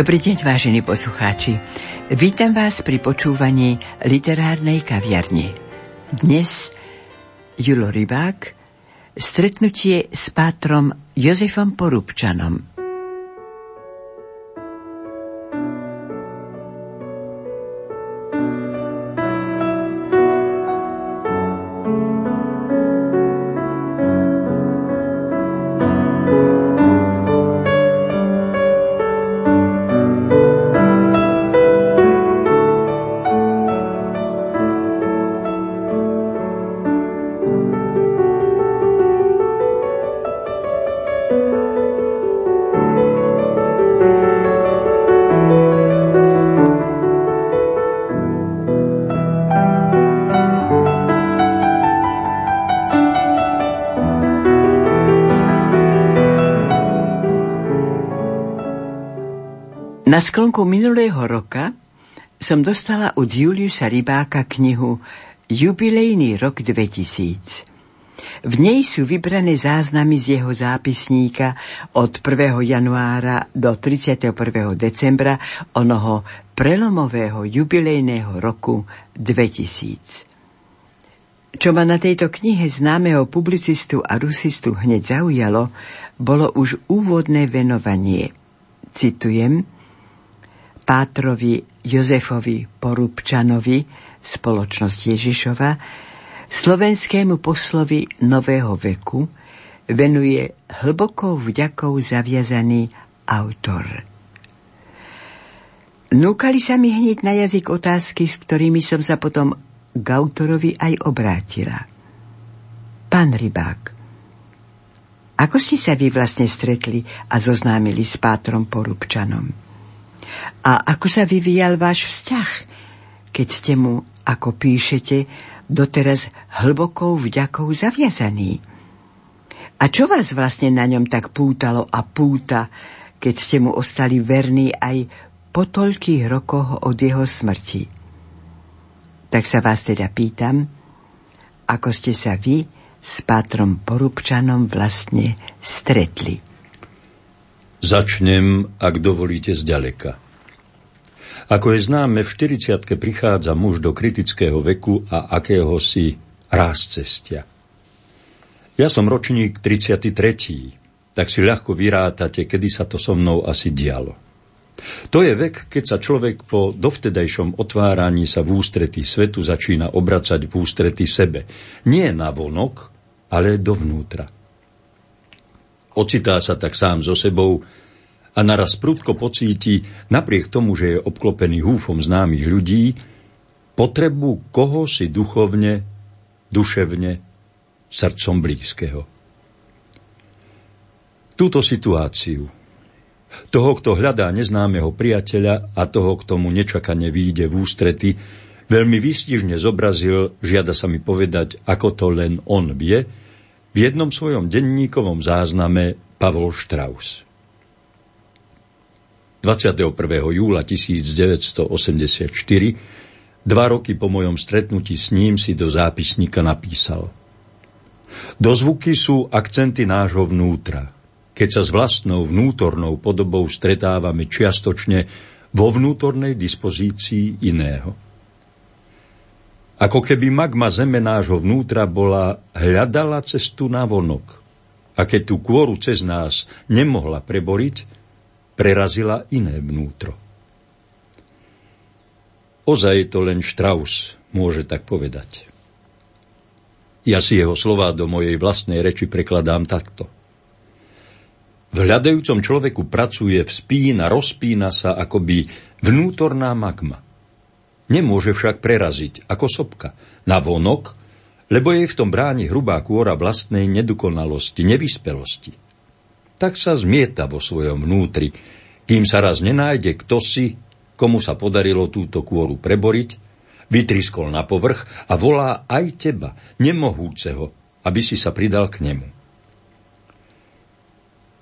Dobrý deň, vážení poslucháči. Vítam vás pri počúvaní literárnej kaviarne. Dnes Julo Rybák, stretnutie s pátrom Jozefom Porubčanom. Na sklonku minulého roka som dostala od Juliusa Rybáka knihu Jubilejný rok 2000. V nej sú vybrané záznamy z jeho zápisníka od 1. januára do 31. decembra onoho prelomového jubilejného roku 2000. Čo ma na tejto knihe známeho publicistu a rusistu hneď zaujalo, bolo už úvodné venovanie. Citujem – Pátrovi Jozefovi Porubčanovi, spoločnosť Ježišova, slovenskému poslovi nového veku venuje hlbokou vďakou zaviazaný autor. Núkali sa mi hneď na jazyk otázky, s ktorými som sa potom k autorovi aj obrátila. Pán Rybák, ako ste sa vy vlastne stretli a zoznámili s Pátrom Porubčanom? A ako sa vyvíjal váš vzťah, keď ste mu, ako píšete, doteraz hlbokou vďakou zaviazaný? A čo vás vlastne na ňom tak pútalo a púta, keď ste mu ostali verní aj po toľkých rokoch od jeho smrti? Tak sa vás teda pýtam, ako ste sa vy s Pátrom Porubčanom vlastne stretli. Začnem, ak dovolíte, zďaleka. Ako je známe, v 40 prichádza muž do kritického veku a akého si ráz cestia. Ja som ročník 33. Tak si ľahko vyrátate, kedy sa to so mnou asi dialo. To je vek, keď sa človek po dovtedajšom otváraní sa v ústretí svetu začína obracať v ústretí sebe. Nie na vonok, ale dovnútra. Ocitá sa tak sám so sebou, a naraz prudko pocíti, napriek tomu, že je obklopený húfom známych ľudí, potrebu koho si duchovne, duševne, srdcom blízkeho. Túto situáciu, toho, kto hľadá neznámeho priateľa a toho, kto mu nečakane výjde v ústrety, veľmi výstižne zobrazil, žiada sa mi povedať, ako to len on vie, v jednom svojom denníkovom zázname Pavol Strauss. 21. júla 1984, dva roky po mojom stretnutí s ním si do zápisníka napísal. Dozvuky sú akcenty nášho vnútra, keď sa s vlastnou vnútornou podobou stretávame čiastočne vo vnútornej dispozícii iného. Ako keby magma zeme nášho vnútra bola hľadala cestu na vonok a keď tú kôru cez nás nemohla preboriť, prerazila iné vnútro. Ozaj to len Strauss môže tak povedať. Ja si jeho slová do mojej vlastnej reči prekladám takto. V hľadajúcom človeku pracuje, vzpína, rozpína sa akoby vnútorná magma. Nemôže však preraziť ako sopka na vonok, lebo jej v tom bráni hrubá kôra vlastnej nedokonalosti, nevyspelosti tak sa zmieta vo svojom vnútri, kým sa raz nenájde kto si, komu sa podarilo túto kôru preboriť, vytriskol na povrch a volá aj teba, nemohúceho, aby si sa pridal k nemu.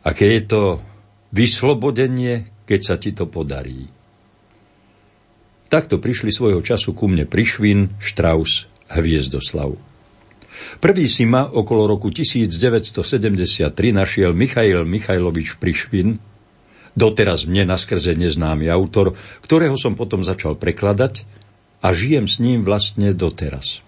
Aké je to vyslobodenie, keď sa ti to podarí. Takto prišli svojho času ku mne Prišvin, Štraus, Hviezdoslav. Prvý si ma okolo roku 1973 našiel Michail Michajlovič Prišvin Doteraz mne naskrze neznámy autor, ktorého som potom začal prekladať a žijem s ním vlastne doteraz.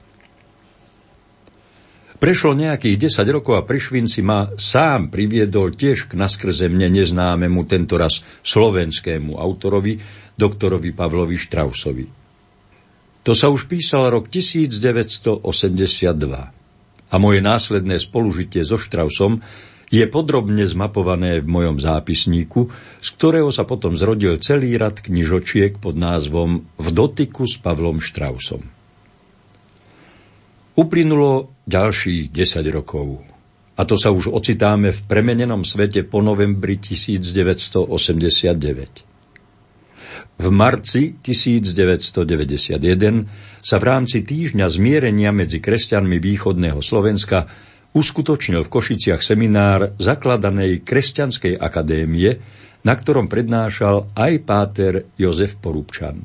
Prešlo nejakých 10 rokov a Prišvin si ma sám priviedol tiež k naskrze mne neznámemu, tentoraz slovenskému autorovi, doktorovi Pavlovi Štrausovi. To sa už písal rok 1982 a moje následné spolužitie so Štrausom je podrobne zmapované v mojom zápisníku, z ktorého sa potom zrodil celý rad knižočiek pod názvom V dotyku s Pavlom Štrausom. Uplynulo ďalších 10 rokov. A to sa už ocitáme v premenenom svete po novembri 1989. V marci 1991 sa v rámci týždňa zmierenia medzi kresťanmi východného Slovenska uskutočnil v Košiciach seminár zakladanej Kresťanskej akadémie, na ktorom prednášal aj páter Jozef Porúbčan.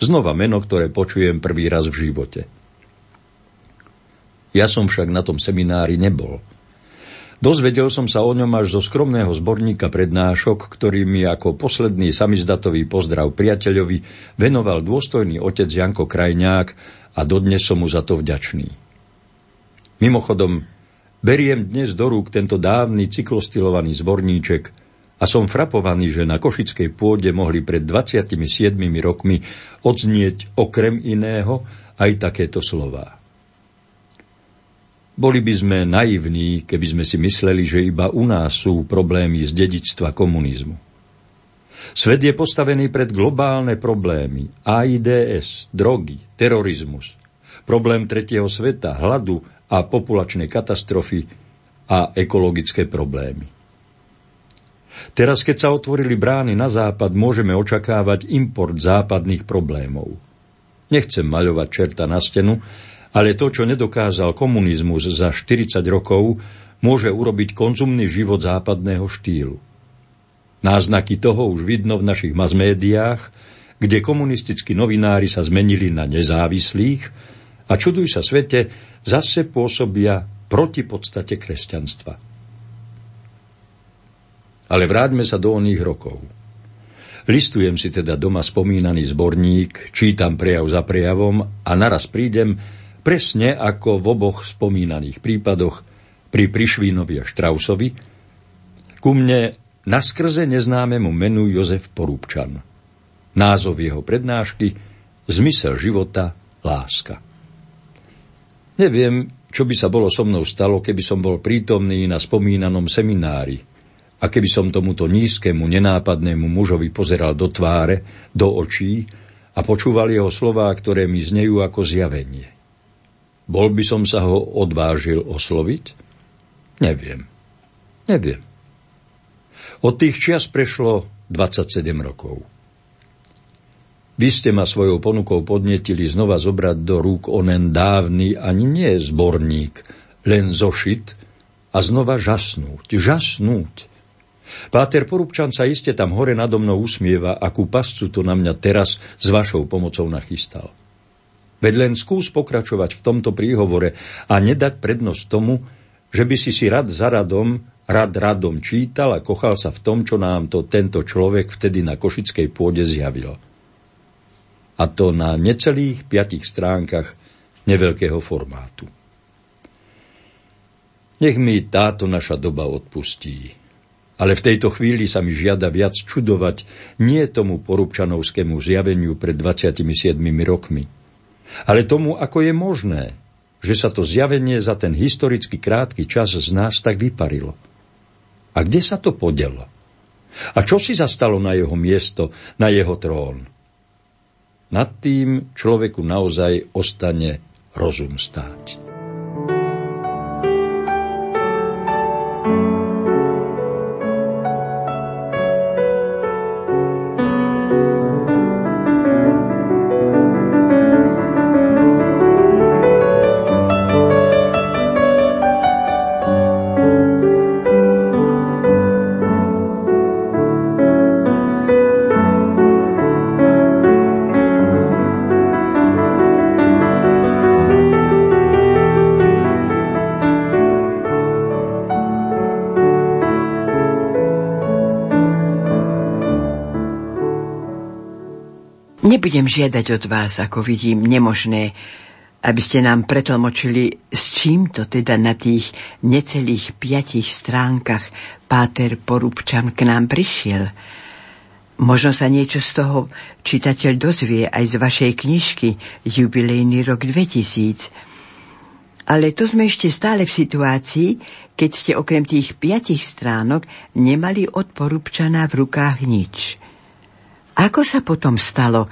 Znova meno, ktoré počujem prvý raz v živote – ja som však na tom seminári nebol. Dozvedel som sa o ňom až zo skromného zborníka prednášok, ktorý mi ako posledný samizdatový pozdrav priateľovi venoval dôstojný otec Janko Krajňák a dodnes som mu za to vďačný. Mimochodom, beriem dnes do rúk tento dávny cyklostilovaný zborníček a som frapovaný, že na Košickej pôde mohli pred 27 rokmi odznieť okrem iného aj takéto slová. Boli by sme naivní, keby sme si mysleli, že iba u nás sú problémy z dedičstva komunizmu. Svet je postavený pred globálne problémy. AIDS, drogy, terorizmus, problém tretieho sveta, hladu a populačnej katastrofy a ekologické problémy. Teraz, keď sa otvorili brány na západ, môžeme očakávať import západných problémov. Nechcem maľovať čerta na stenu, ale to, čo nedokázal komunizmus za 40 rokov, môže urobiť konzumný život západného štýlu. Náznaky toho už vidno v našich masmédiách, kde komunistickí novinári sa zmenili na nezávislých a čuduj sa svete, zase pôsobia proti podstate kresťanstva. Ale vráťme sa do oných rokov. Listujem si teda doma spomínaný zborník, čítam prejav za prejavom a naraz prídem presne ako v oboch spomínaných prípadoch pri Prišvínovi a Štrausovi, ku mne naskrze neznámemu menu Jozef Porúbčan. Názov jeho prednášky Zmysel života, láska. Neviem, čo by sa bolo so mnou stalo, keby som bol prítomný na spomínanom seminári a keby som tomuto nízkemu, nenápadnému mužovi pozeral do tváre, do očí a počúval jeho slová, ktoré mi znejú ako zjavenie. Bol by som sa ho odvážil osloviť? Neviem. Neviem. Od tých čias prešlo 27 rokov. Vy ste ma svojou ponukou podnetili znova zobrať do rúk onen dávny ani nie zborník, len zošit a znova žasnúť, žasnúť. Páter Porubčan sa iste tam hore nado mnou usmieva, akú pascu to na mňa teraz s vašou pomocou nachystal. Veď len skús pokračovať v tomto príhovore a nedať prednosť tomu, že by si si rad za radom, rad radom čítal a kochal sa v tom, čo nám to tento človek vtedy na Košickej pôde zjavil. A to na necelých piatich stránkach neveľkého formátu. Nech mi táto naša doba odpustí. Ale v tejto chvíli sa mi žiada viac čudovať nie tomu porubčanovskému zjaveniu pred 27 rokmi, ale tomu, ako je možné, že sa to zjavenie za ten historicky krátky čas z nás tak vyparilo. A kde sa to podelo? A čo si zastalo na jeho miesto, na jeho trón? Nad tým človeku naozaj ostane rozum stáť. Nebudem žiadať od vás, ako vidím, nemožné, aby ste nám pretlmočili, s čím to teda na tých necelých piatich stránkach Páter Porúbčan k nám prišiel. Možno sa niečo z toho čitateľ dozvie aj z vašej knižky Jubilejný rok 2000. Ale to sme ešte stále v situácii, keď ste okrem tých piatich stránok nemali od Porúbčana v rukách nič – ako sa potom stalo,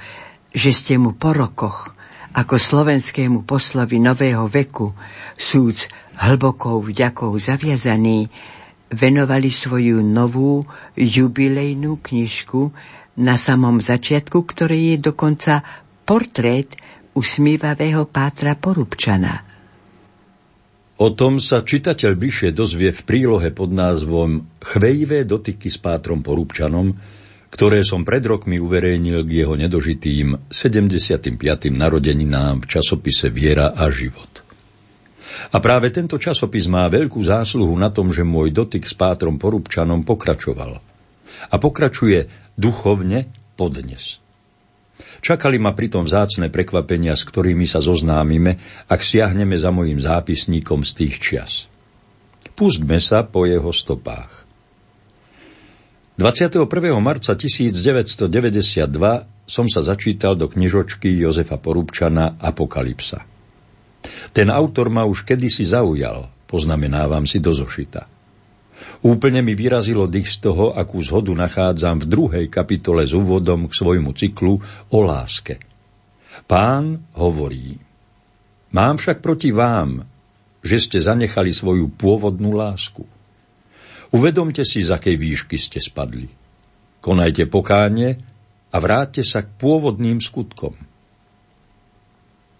že ste mu po rokoch, ako slovenskému poslovi nového veku, súd hlbokou vďakou zaviazaný, venovali svoju novú jubilejnú knižku na samom začiatku, ktoré je dokonca portrét usmívavého pátra Porubčana. O tom sa čitateľ bližšie dozvie v prílohe pod názvom Chvejivé dotyky s pátrom Porúbčanom, ktoré som pred rokmi uverejnil k jeho nedožitým 75. narodeninám v časopise Viera a život. A práve tento časopis má veľkú zásluhu na tom, že môj dotyk s Pátrom Porubčanom pokračoval. A pokračuje duchovne podnes. Čakali ma pritom vzácne prekvapenia, s ktorými sa zoznámime, ak siahneme za mojim zápisníkom z tých čias. Pustme sa po jeho stopách. 21. marca 1992 som sa začítal do knižočky Jozefa Porúbčana Apokalypsa. Ten autor ma už kedysi zaujal, poznamenávam si do zošita. Úplne mi vyrazilo dých z toho, akú zhodu nachádzam v druhej kapitole s úvodom k svojmu cyklu o láske. Pán hovorí, mám však proti vám, že ste zanechali svoju pôvodnú lásku – Uvedomte si, z akej výšky ste spadli. Konajte pokánie a vráťte sa k pôvodným skutkom.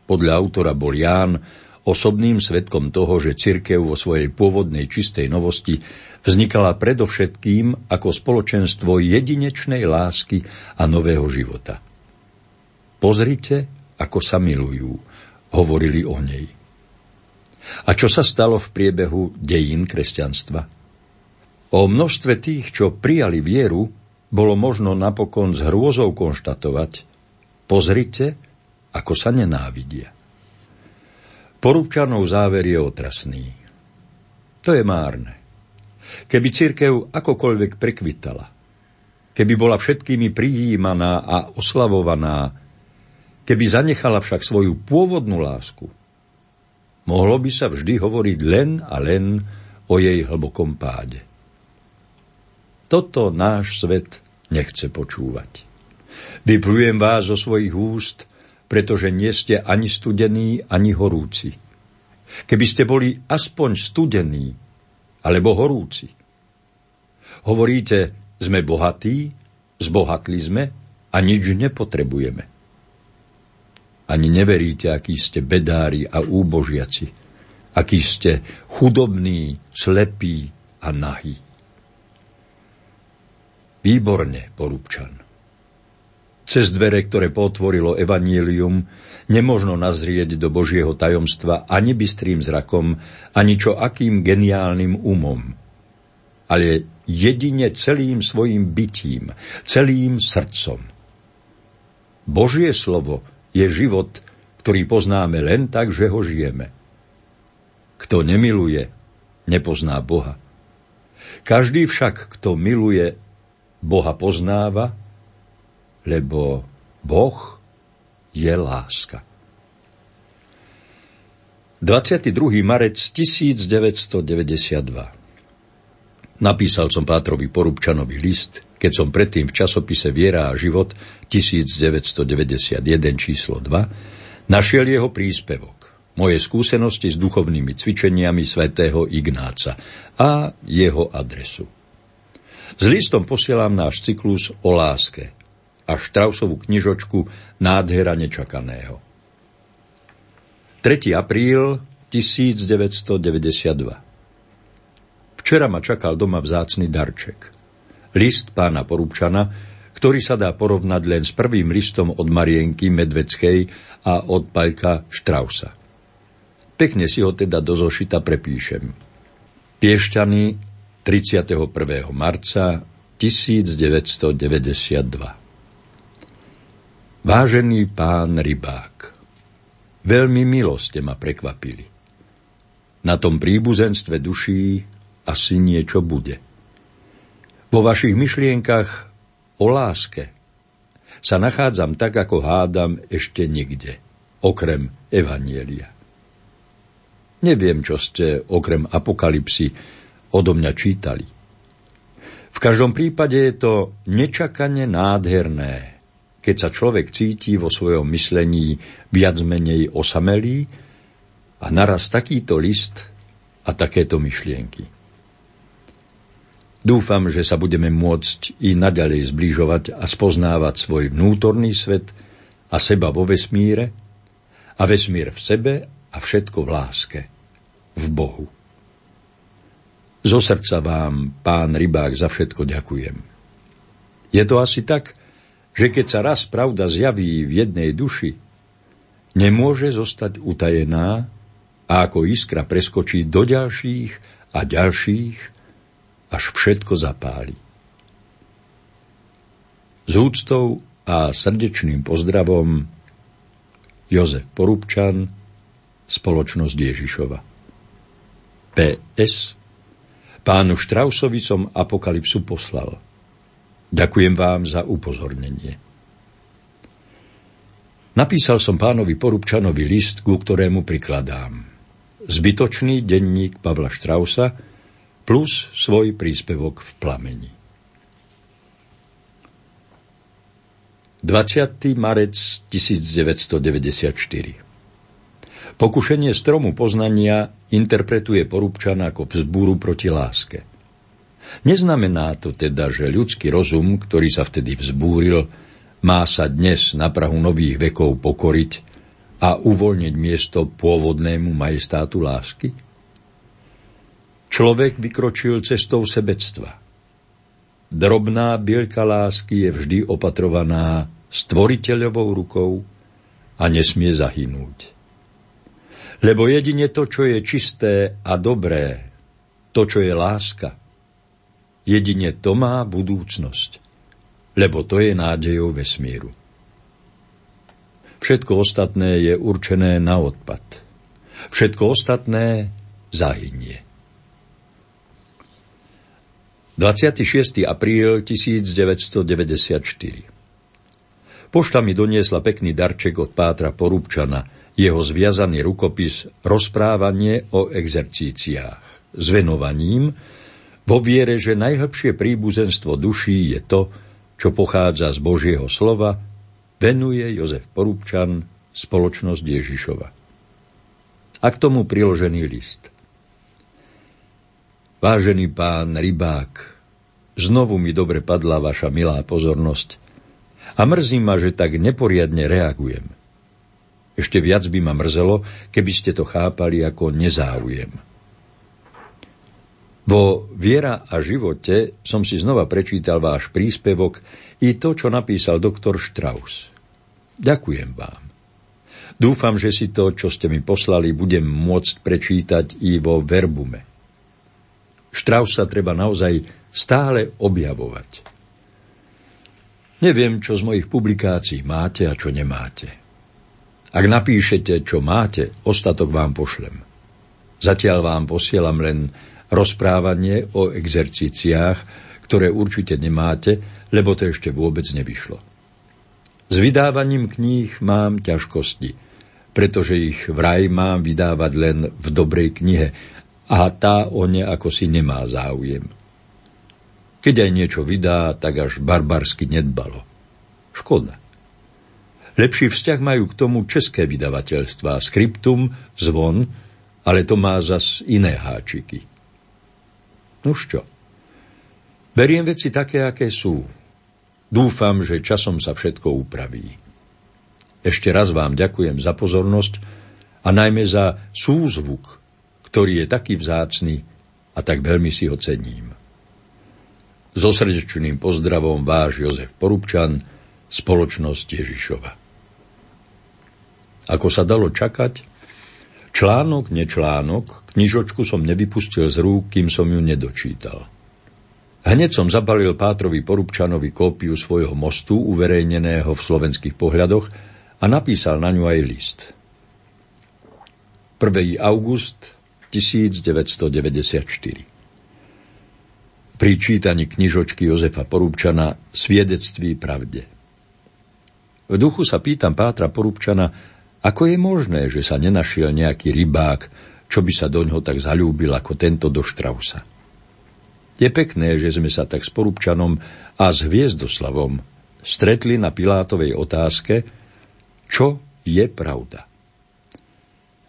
Podľa autora bol Ján osobným svetkom toho, že cirkev vo svojej pôvodnej čistej novosti vznikala predovšetkým ako spoločenstvo jedinečnej lásky a nového života. Pozrite, ako sa milujú, hovorili o nej. A čo sa stalo v priebehu dejín kresťanstva? O množstve tých, čo prijali vieru, bolo možno napokon s hrôzou konštatovať, pozrite, ako sa nenávidia. Porúbčanov záver je otrasný. To je márne. Keby církev akokoľvek prekvitala, keby bola všetkými prijímaná a oslavovaná, keby zanechala však svoju pôvodnú lásku, mohlo by sa vždy hovoriť len a len o jej hlbokom páde. Toto náš svet nechce počúvať. Vyplujem vás zo svojich úst, pretože nie ste ani studení, ani horúci. Keby ste boli aspoň studení, alebo horúci. Hovoríte, sme bohatí, zbohatli sme a nič nepotrebujeme. Ani neveríte, akí ste bedári a úbožiaci, akí ste chudobní, slepí a nahí. Výborne, Porúbčan. Cez dvere, ktoré potvorilo evanílium, nemožno nazrieť do Božieho tajomstva ani bystrým zrakom, ani čo akým geniálnym umom. Ale jedine celým svojim bytím, celým srdcom. Božie slovo je život, ktorý poznáme len tak, že ho žijeme. Kto nemiluje, nepozná Boha. Každý však, kto miluje, Boha poznáva, lebo Boh je láska. 22. marec 1992 Napísal som Pátrovi Porubčanovi list, keď som predtým v časopise Viera a život 1991 číslo 2 našiel jeho príspevok, moje skúsenosti s duchovnými cvičeniami svätého Ignáca a jeho adresu. S listom posielam náš cyklus o láske a Štrausovú knižočku Nádhera nečakaného. 3. apríl 1992 Včera ma čakal doma vzácny darček. List pána Porúbčana, ktorý sa dá porovnať len s prvým listom od Marienky Medveckej a od Paľka Štrausa. Pekne si ho teda do zošita prepíšem. Piešťany 31. marca 1992. Vážený pán rybák, veľmi milo ste ma prekvapili. Na tom príbuzenstve duší asi niečo bude. Vo vašich myšlienkach o láske sa nachádzam tak, ako hádam ešte nikde, okrem Evanielia. Neviem, čo ste okrem apokalipsy odo mňa čítali. V každom prípade je to nečakane nádherné, keď sa človek cíti vo svojom myslení viac menej osamelý a naraz takýto list a takéto myšlienky. Dúfam, že sa budeme môcť i naďalej zbližovať a spoznávať svoj vnútorný svet a seba vo vesmíre a vesmír v sebe a všetko v láske, v Bohu. Zo srdca vám, pán rybák, za všetko ďakujem. Je to asi tak, že keď sa raz pravda zjaví v jednej duši, nemôže zostať utajená a ako iskra preskočí do ďalších a ďalších, až všetko zapáli. S úctou a srdečným pozdravom Jozef Porubčan, Spoločnosť Ježišova. PS. Pánu Štrausovi som apokalypsu poslal – Ďakujem vám za upozornenie. Napísal som pánovi Porubčanovi list, ku ktorému prikladám. Zbytočný denník Pavla Štrausa plus svoj príspevok v plameni. 20. marec 1994 Pokušenie stromu poznania interpretuje Porubčan ako vzbúru proti láske. Neznamená to teda, že ľudský rozum, ktorý sa vtedy vzbúril, má sa dnes na Prahu nových vekov pokoriť a uvoľniť miesto pôvodnému majestátu lásky? Človek vykročil cestou sebectva. Drobná bielka lásky je vždy opatrovaná stvoriteľovou rukou a nesmie zahynúť. Lebo jedine to, čo je čisté a dobré, to, čo je láska, Jedine to má budúcnosť, lebo to je nádejou vesmíru. Všetko ostatné je určené na odpad. Všetko ostatné zahynie. 26. apríl 1994 Pošta mi doniesla pekný darček od Pátra Porúbčana, jeho zviazaný rukopis Rozprávanie o exercíciách s venovaním, vo viere, že najhlbšie príbuzenstvo duší je to, čo pochádza z Božieho slova, venuje Jozef Porúbčan spoločnosť Ježišova. A k tomu priložený list. Vážený pán rybák, znovu mi dobre padla vaša milá pozornosť a mrzí ma, že tak neporiadne reagujem. Ešte viac by ma mrzelo, keby ste to chápali ako nezáujem. Vo Viera a živote som si znova prečítal váš príspevok i to, čo napísal doktor Strauss. Ďakujem vám. Dúfam, že si to, čo ste mi poslali, budem môcť prečítať i vo verbume. Straussa treba naozaj stále objavovať. Neviem, čo z mojich publikácií máte a čo nemáte. Ak napíšete, čo máte, ostatok vám pošlem. Zatiaľ vám posielam len rozprávanie o exercíciách, ktoré určite nemáte, lebo to ešte vôbec nevyšlo. S vydávaním kníh mám ťažkosti, pretože ich vraj mám vydávať len v dobrej knihe a tá o ne ako si nemá záujem. Keď aj niečo vydá, tak až barbarsky nedbalo. Škoda. Lepší vzťah majú k tomu české vydavateľstva, skriptum, zvon, ale to má zas iné háčiky. Nuž čo? Beriem veci také, aké sú. Dúfam, že časom sa všetko upraví. Ešte raz vám ďakujem za pozornosť a najmä za súzvuk, ktorý je taký vzácný a tak veľmi si ho cením. So srdečným pozdravom váš Jozef Porubčan, spoločnosť Ježišova. Ako sa dalo čakať, Článok, nečlánok, knižočku som nevypustil z rúk, kým som ju nedočítal. Hneď som zabalil Pátrovi Porubčanovi kópiu svojho mostu, uverejneného v slovenských pohľadoch, a napísal na ňu aj list. 1. august 1994 Pri čítaní knižočky Jozefa Porubčana Sviedectví pravde. V duchu sa pýtam Pátra Porubčana, ako je možné, že sa nenašiel nejaký rybák, čo by sa do ňoho tak zalúbil ako tento do Štrausa. Je pekné, že sme sa tak s Porubčanom a s Hviezdoslavom stretli na Pilátovej otázke, čo je pravda.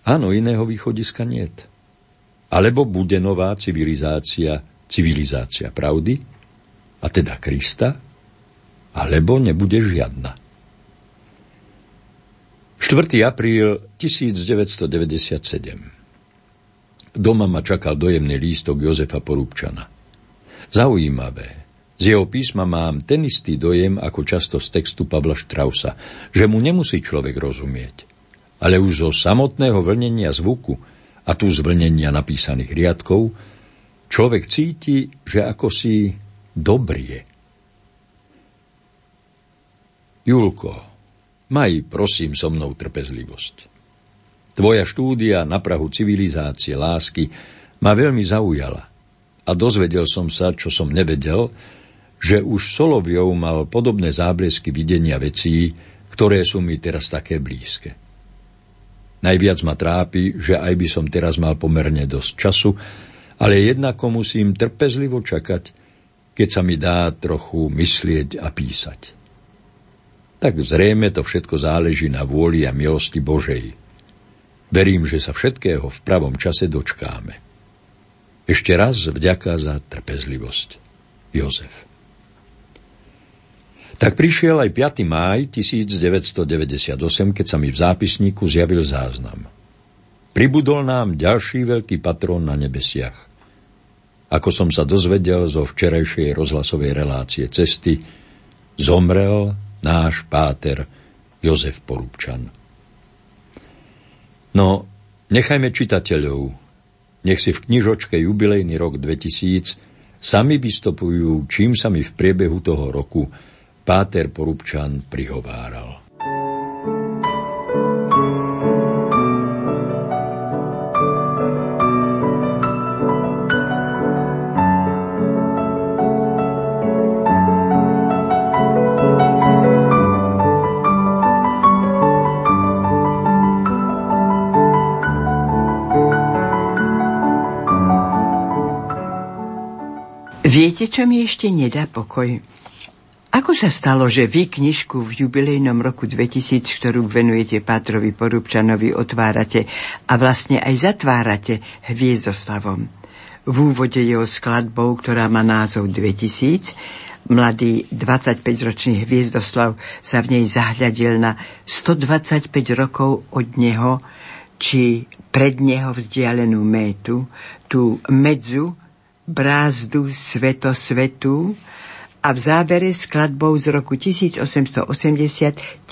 Áno, iného východiska niet. Alebo bude nová civilizácia, civilizácia pravdy, a teda Krista, alebo nebude žiadna. 4. apríl 1997 Doma ma čakal dojemný lístok Jozefa Porúbčana. Zaujímavé. Z jeho písma mám ten istý dojem, ako často z textu Pavla Štrausa, že mu nemusí človek rozumieť. Ale už zo samotného vlnenia zvuku a tu zvlnenia napísaných riadkov, človek cíti, že ako si dobrie. Julko, maj prosím so mnou trpezlivosť. Tvoja štúdia na Prahu civilizácie lásky ma veľmi zaujala a dozvedel som sa, čo som nevedel, že už Soloviov mal podobné záblesky videnia vecí, ktoré sú mi teraz také blízke. Najviac ma trápi, že aj by som teraz mal pomerne dosť času, ale jednako musím trpezlivo čakať, keď sa mi dá trochu myslieť a písať. Tak zrejme to všetko záleží na vôli a milosti Božej. Verím, že sa všetkého v pravom čase dočkáme. Ešte raz vďaka za trpezlivosť. Jozef. Tak prišiel aj 5. máj 1998, keď sa mi v zápisníku zjavil záznam. Pribudol nám ďalší veľký patrón na nebesiach. Ako som sa dozvedel zo včerajšej rozhlasovej relácie cesty, zomrel náš páter Jozef Porúbčan. No, nechajme čitateľov, nech si v knižočke Jubilejný rok 2000 sami vystopujú, čím sa mi v priebehu toho roku Páter Porubčan prihováral. Viete, čo mi ešte nedá pokoj? Ako sa stalo, že vy knižku v jubilejnom roku 2000, ktorú venujete Pátrovi Porubčanovi, otvárate a vlastne aj zatvárate Hviezdoslavom? V úvode jeho skladbou, ktorá má názov 2000, mladý 25-ročný Hviezdoslav sa v nej zahľadil na 125 rokov od neho, či pred neho vzdialenú métu, tú medzu, brázdu svetosvetu a v závere skladbou z roku 1880-1884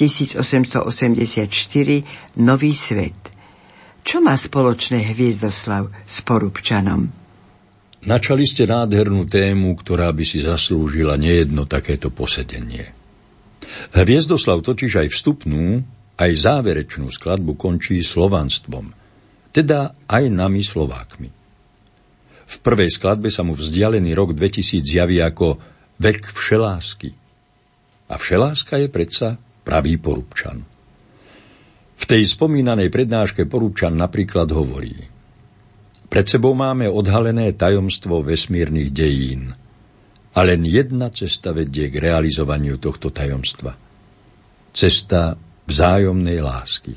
Nový svet. Čo má spoločné Hviezdoslav s Porubčanom? Načali ste nádhernú tému, ktorá by si zaslúžila nejedno takéto posedenie. Hviezdoslav totiž aj vstupnú, aj záverečnú skladbu končí slovanstvom, teda aj nami Slovákmi. V prvej skladbe sa mu vzdialený rok 2000 zjaví ako vek všelásky. A všeláska je predsa pravý porubčan. V tej spomínanej prednáške porubčan napríklad hovorí Pred sebou máme odhalené tajomstvo vesmírnych dejín a len jedna cesta vedie k realizovaniu tohto tajomstva. Cesta vzájomnej lásky.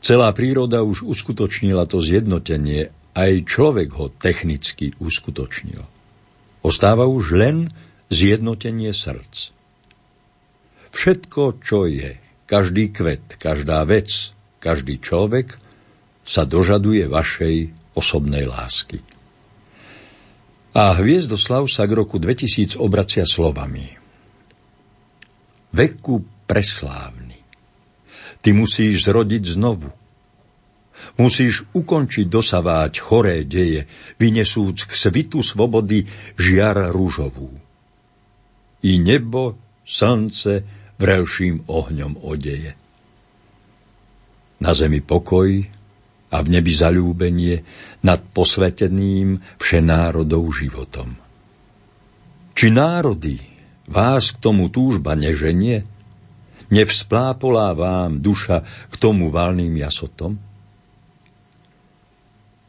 Celá príroda už uskutočnila to zjednotenie aj človek ho technicky uskutočnil. Ostáva už len zjednotenie srdc. Všetko, čo je, každý kvet, každá vec, každý človek sa dožaduje vašej osobnej lásky. A Hviezdoslav sa k roku 2000 obracia slovami. Veku preslávny, ty musíš zrodiť znovu – Musíš ukončiť dosaváť choré deje, vynesúc k svitu svobody žiar rúžovú. I nebo, slnce vrelším ohňom odeje. Na zemi pokoj a v nebi zalúbenie nad posveteným všenárodov životom. Či národy vás k tomu túžba neženie? Nevzplápolá vám duša k tomu valným jasotom?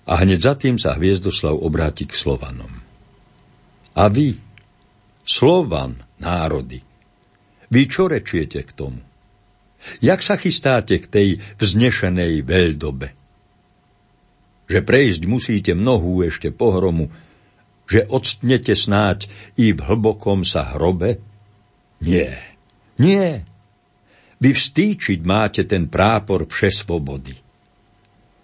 A hneď za tým sa Hviezdoslav obráti k Slovanom. A vy, Slovan, národy, vy čo rečiete k tomu? Jak sa chystáte k tej vznešenej veľdobe? Že prejsť musíte mnohú ešte pohromu, že odstnete snáď i v hlbokom sa hrobe? Nie, nie. Vy vstýčiť máte ten prápor vše svobody.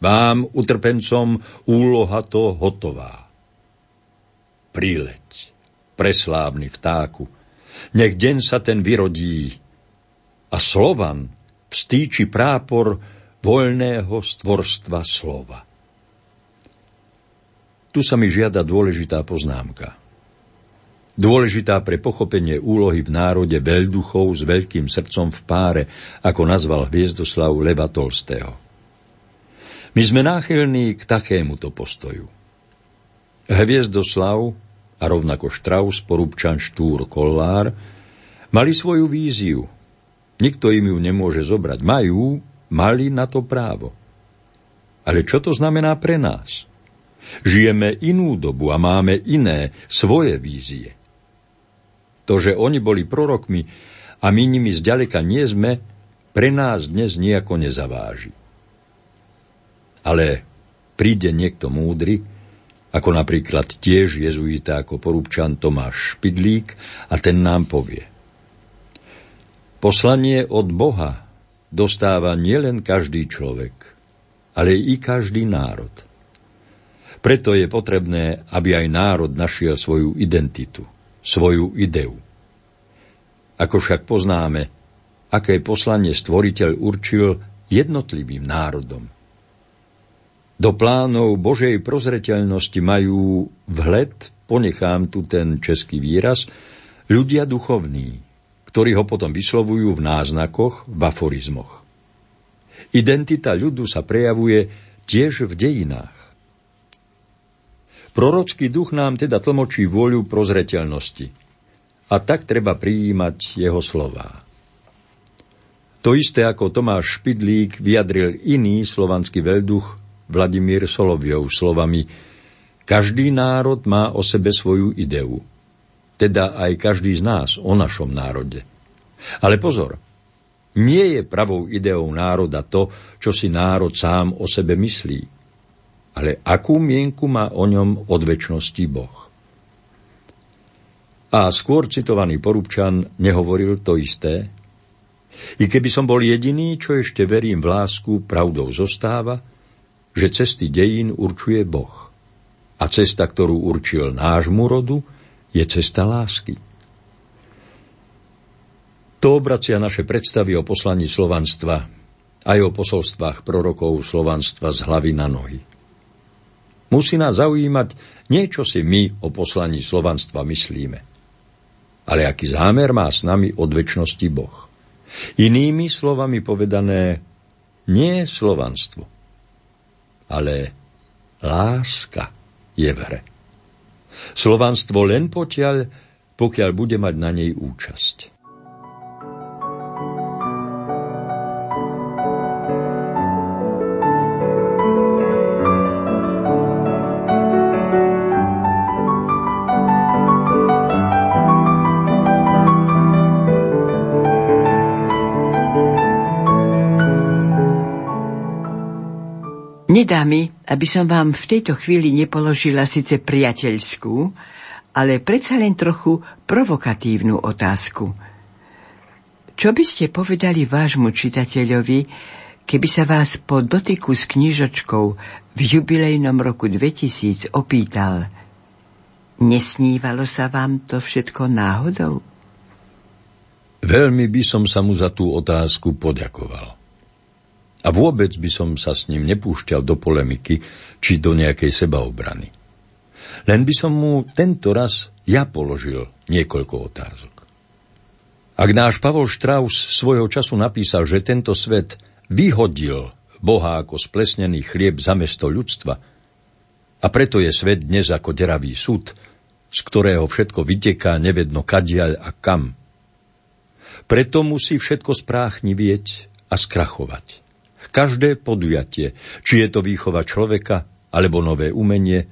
Vám, utrpencom, úloha to hotová. Príleď, preslávny vtáku, nech deň sa ten vyrodí a Slovan vstýči prápor voľného stvorstva slova. Tu sa mi žiada dôležitá poznámka. Dôležitá pre pochopenie úlohy v národe veľduchov s veľkým srdcom v páre, ako nazval Hviezdoslav Leva Tolstého. My sme náchylní k takémuto postoju. Hviezdoslav a rovnako Štraus, Porubčan, Štúr, Kollár mali svoju víziu. Nikto im ju nemôže zobrať. Majú, mali na to právo. Ale čo to znamená pre nás? Žijeme inú dobu a máme iné, svoje vízie. To, že oni boli prorokmi a my nimi zďaleka nie sme, pre nás dnes nejako nezaváži. Ale príde niekto múdry, ako napríklad tiež jezuita ako porúbčan Tomáš Špidlík a ten nám povie. Poslanie od Boha dostáva nielen každý človek, ale i každý národ. Preto je potrebné, aby aj národ našiel svoju identitu, svoju ideu. Ako však poznáme, aké poslanie stvoriteľ určil jednotlivým národom – do plánov Božej prozreteľnosti majú vhled, ponechám tu ten český výraz, ľudia duchovní, ktorí ho potom vyslovujú v náznakoch, v aforizmoch. Identita ľudu sa prejavuje tiež v dejinách. Prorocký duch nám teda tlmočí vôľu prozreteľnosti. A tak treba prijímať jeho slová. To isté ako Tomáš Špidlík vyjadril iný slovanský veľduch Vladimír Soloviov slovami Každý národ má o sebe svoju ideu, teda aj každý z nás o našom národe. Ale pozor, nie je pravou ideou národa to, čo si národ sám o sebe myslí, ale akú mienku má o ňom od väčšnosti Boh. A skôr citovaný porúbčan nehovoril to isté? I keby som bol jediný, čo ešte verím v lásku, pravdou zostáva – že cesty dejín určuje Boh. A cesta, ktorú určil nášmu rodu, je cesta lásky. To obracia naše predstavy o poslaní slovanstva aj o posolstvách prorokov slovanstva z hlavy na nohy. Musí nás zaujímať niečo si my o poslaní slovanstva myslíme, ale aký zámer má s nami od väčšnosti Boh. Inými slovami povedané, nie slovanstvo, ale láska je v hre. Slovanstvo len potiaľ, pokiaľ bude mať na nej účasť. Nedá mi, aby som vám v tejto chvíli nepoložila síce priateľskú, ale predsa len trochu provokatívnu otázku. Čo by ste povedali vášmu čitateľovi, keby sa vás po dotyku s knižočkou v jubilejnom roku 2000 opýtal Nesnívalo sa vám to všetko náhodou? Veľmi by som sa mu za tú otázku poďakoval. A vôbec by som sa s ním nepúšťal do polemiky či do nejakej sebaobrany. Len by som mu tento raz ja položil niekoľko otázok. Ak náš Pavol Strauss svojho času napísal, že tento svet vyhodil Boha ako splesnený chlieb za mesto ľudstva, a preto je svet dnes ako deravý súd, z ktorého všetko vyteká nevedno kadiaľ a kam. Preto musí všetko spráchnivieť a skrachovať. Každé podujatie, či je to výchova človeka, alebo nové umenie,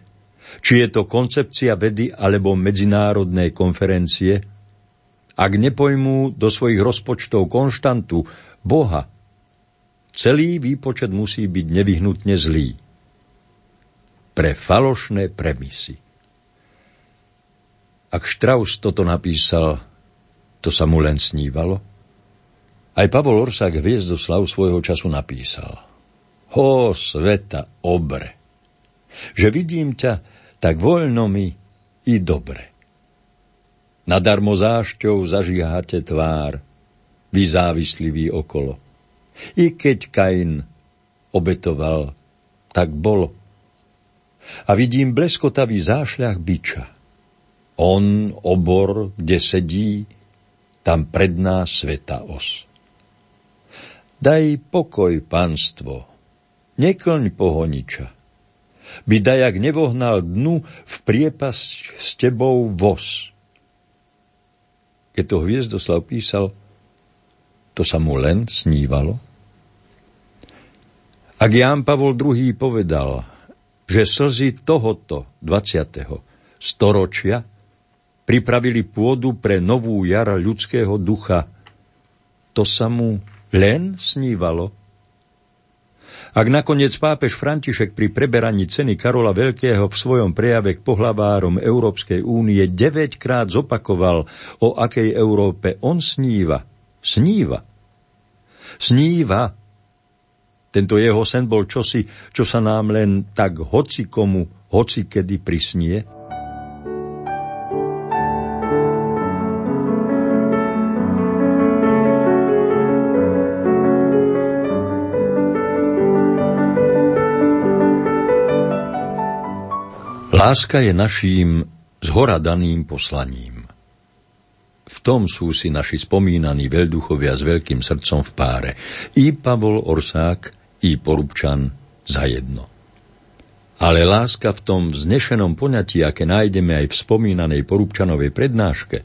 či je to koncepcia vedy alebo medzinárodnej konferencie, ak nepojmú do svojich rozpočtov konštantu Boha, celý výpočet musí byť nevyhnutne zlý. Pre falošné premisy. Ak Strauss toto napísal, to sa mu len snívalo? Aj Pavol Orsák Hviezdoslav svojho času napísal. Ho, sveta, obre! Že vidím ťa, tak voľno mi i dobre. Nadarmo zášťou zažíhate tvár, vy závislivý okolo. I keď Kain obetoval, tak bolo. A vidím bleskotavý zášľah byča. On, obor, kde sedí, tam pred nás sveta os. Daj pokoj, panstvo, neklň pohoniča by dajak nevohnal dnu v priepasť s tebou voz. Keď to Hviezdoslav písal, to sa mu len snívalo. Ak Ján Pavol II povedal, že slzy tohoto 20. storočia pripravili pôdu pre novú jar ľudského ducha, to sa mu len snívalo. Ak nakoniec pápež František pri preberaní ceny Karola Veľkého v svojom prejave k pohlavárom Európskej únie 9 krát zopakoval, o akej Európe on sníva, sníva, sníva, tento jeho sen bol čosi, čo sa nám len tak hoci komu, hoci kedy prisnie, Láska je naším zhora daným poslaním. V tom sú si naši spomínaní veľduchovia s veľkým srdcom v páre. I Pavol Orsák, i Porubčan za jedno. Ale láska v tom vznešenom poňatí, aké nájdeme aj v spomínanej Porubčanovej prednáške,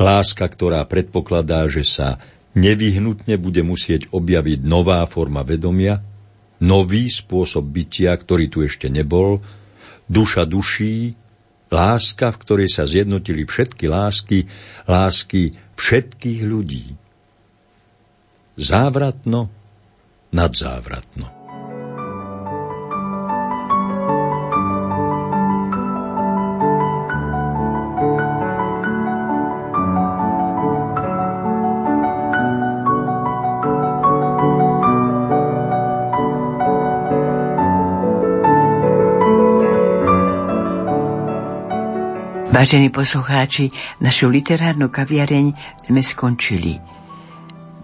láska, ktorá predpokladá, že sa nevyhnutne bude musieť objaviť nová forma vedomia, nový spôsob bytia, ktorý tu ešte nebol, duša duší, láska, v ktorej sa zjednotili všetky lásky, lásky všetkých ľudí. Závratno, nadzávratno. Vážení poslucháči, našu literárnu kaviareň sme skončili.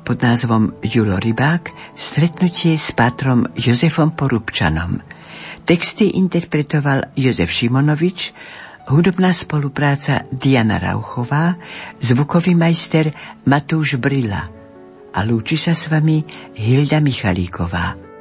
Pod názvom Julo Rybák stretnutie s patrom Jozefom Porubčanom. Texty interpretoval Jozef Šimonovič, hudobná spolupráca Diana Rauchová, zvukový majster Matúš Brila a lúči sa s vami Hilda Michalíková.